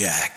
Jack.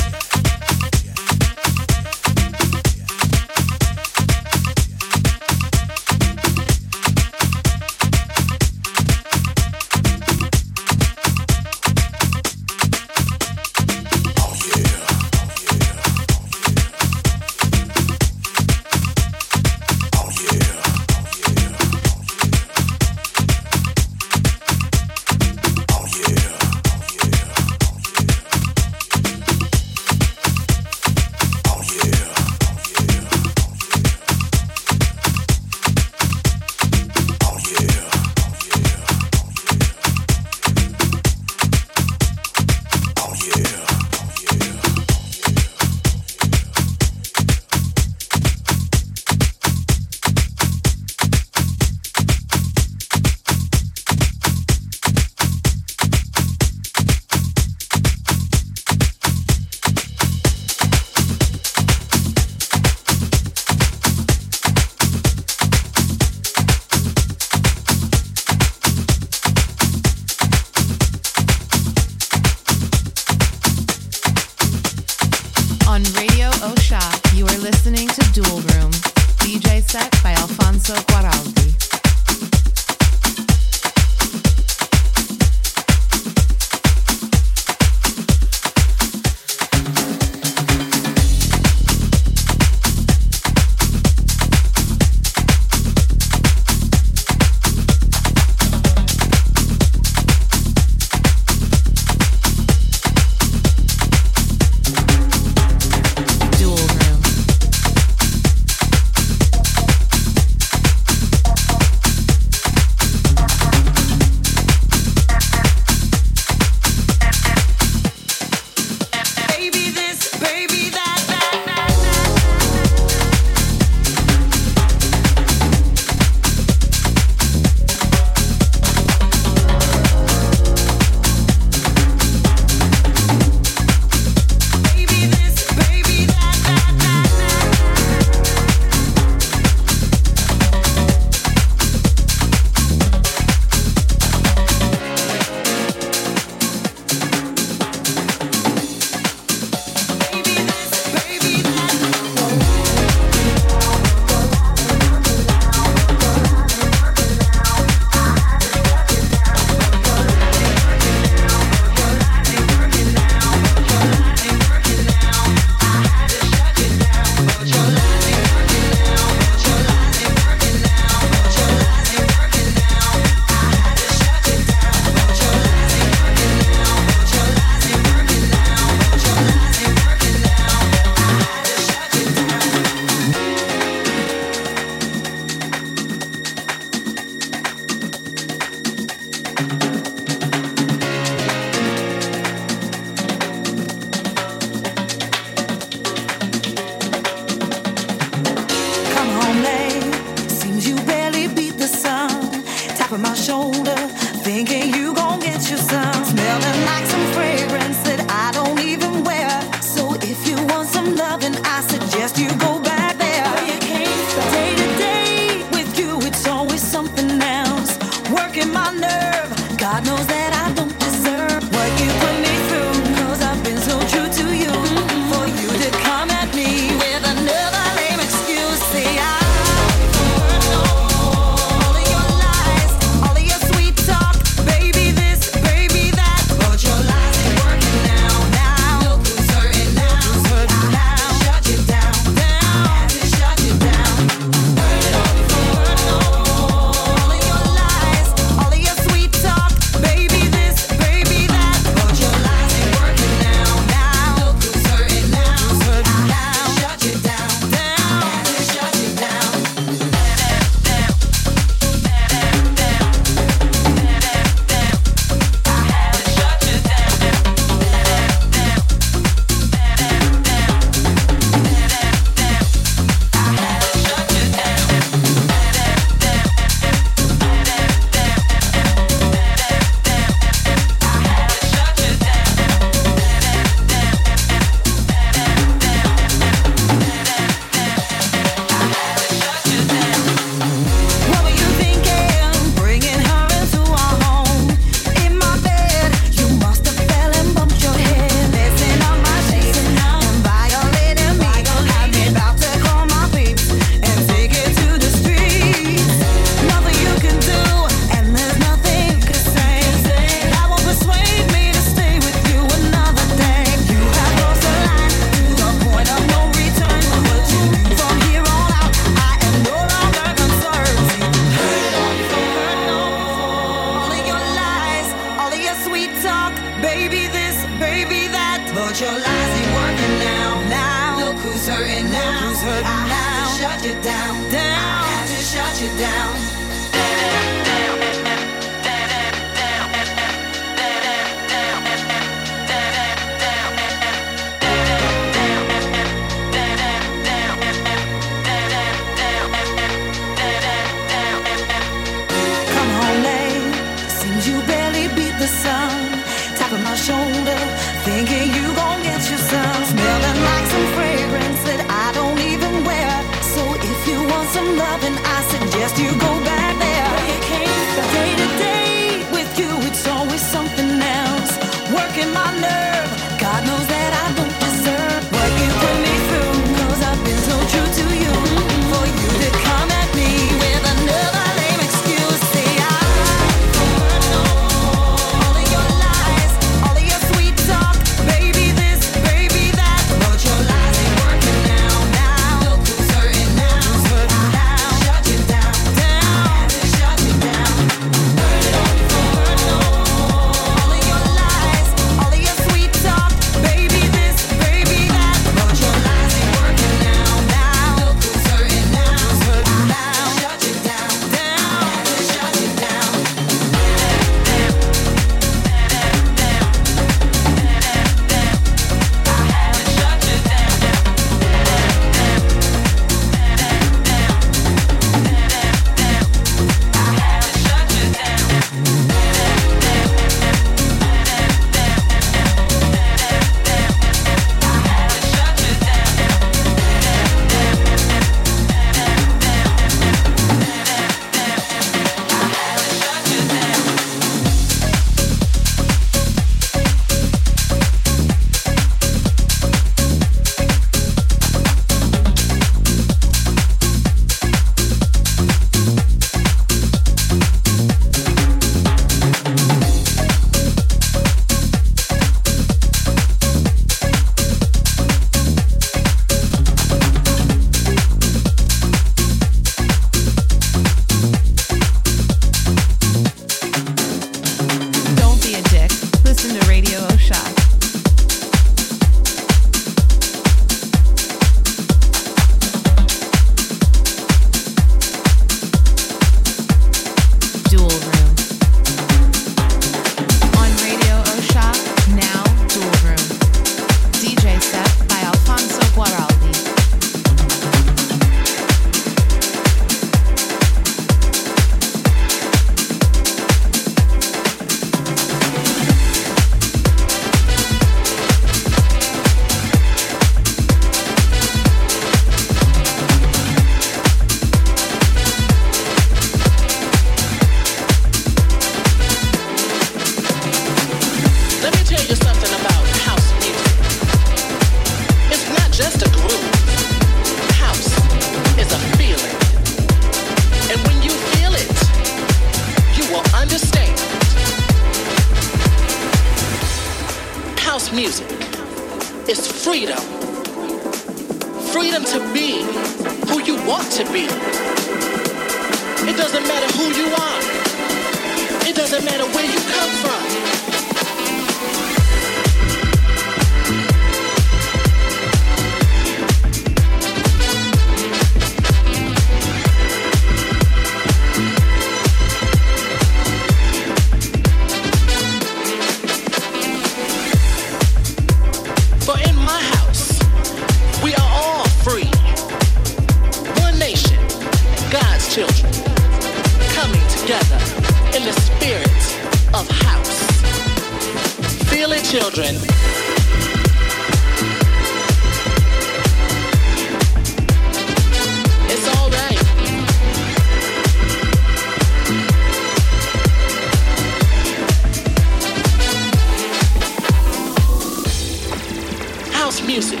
Music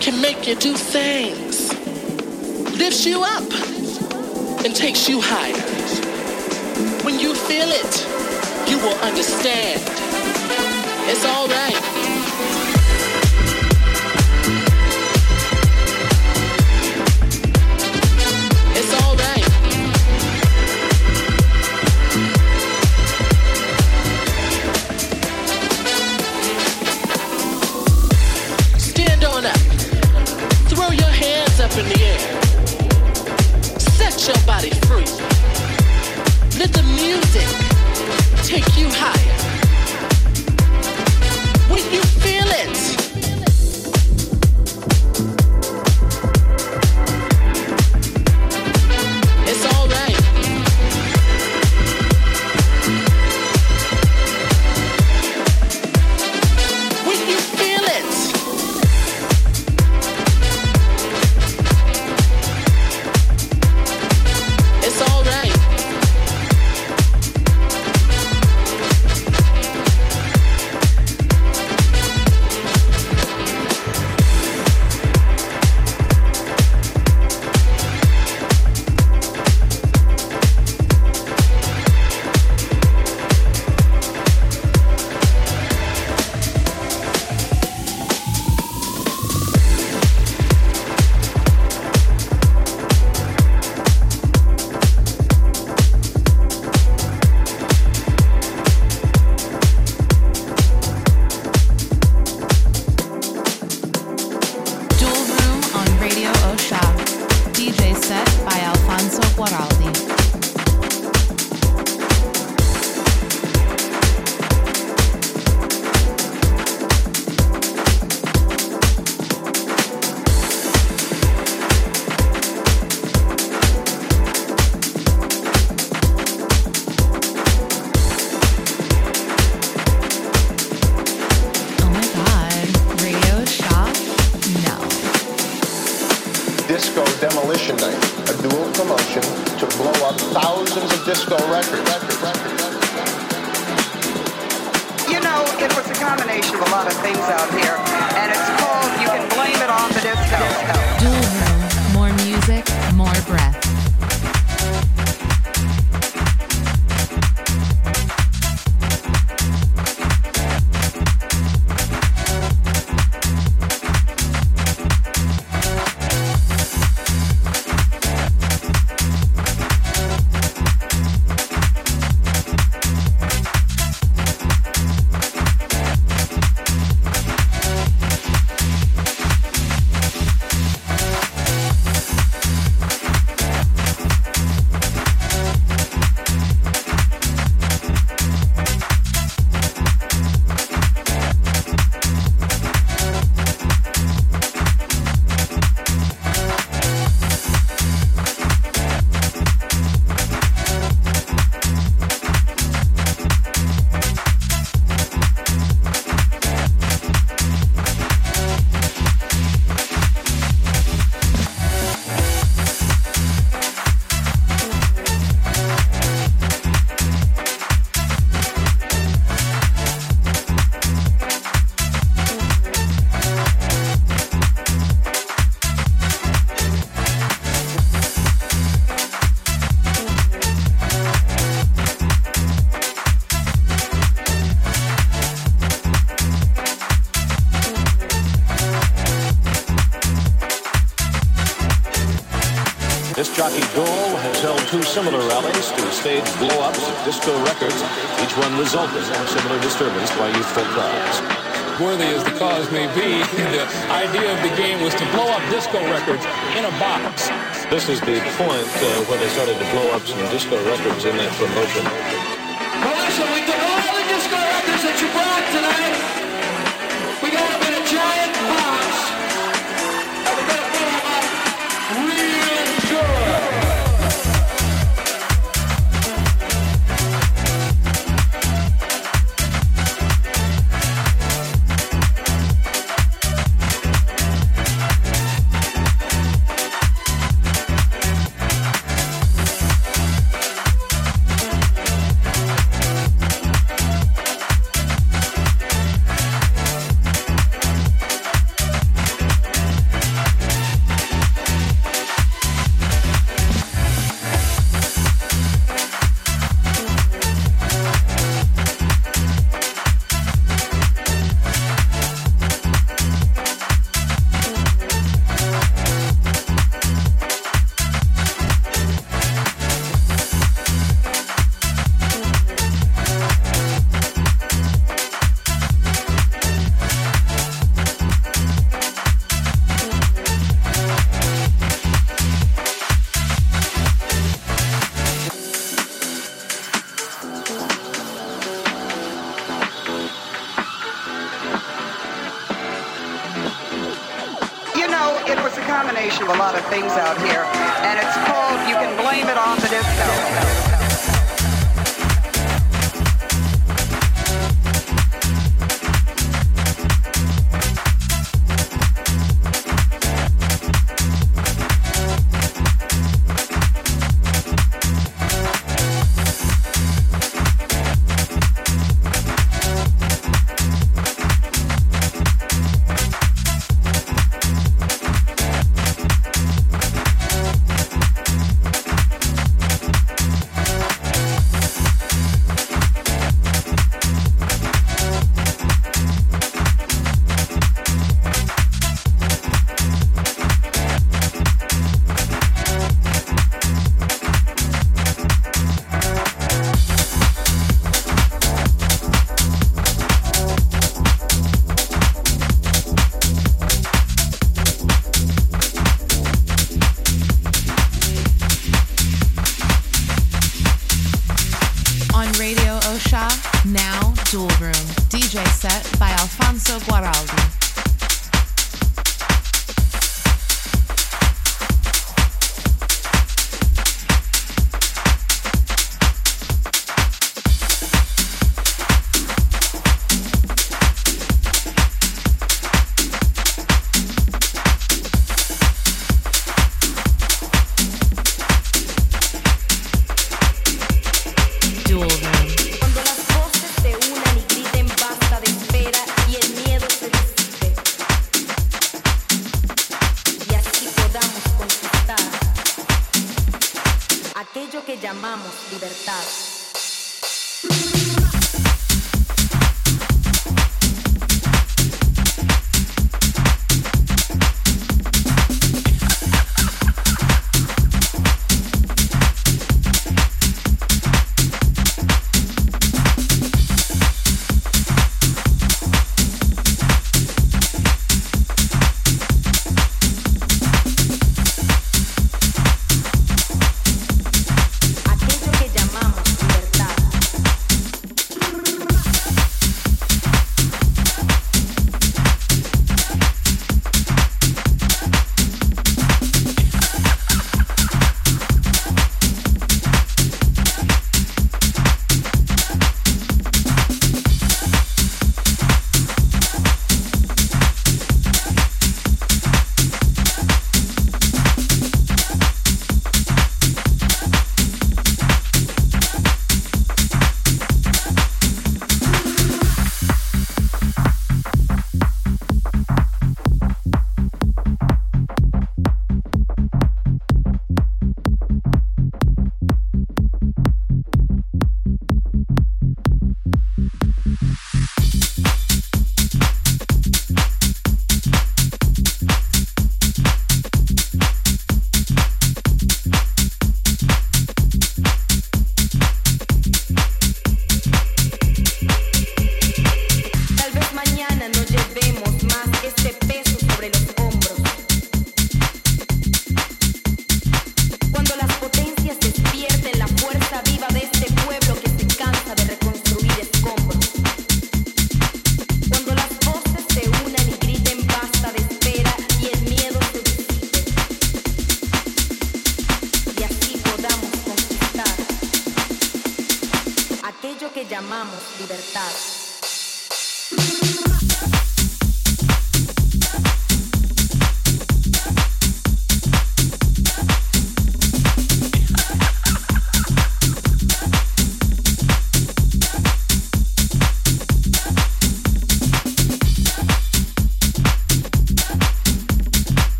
can make you do things, lifts you up, and takes you higher. When you feel it, you will understand it's alright. It's your body free. Let the music take you higher. Shocky stage blow-ups disco records, each one resulting in a similar disturbance by youthful crowds. Worthy as the cause may be, the idea of the game was to blow up disco records in a box. This is the point uh, where they started to blow up some disco records in that promotion. Now Dual Room, DJ set by Alfonso Guaraldi.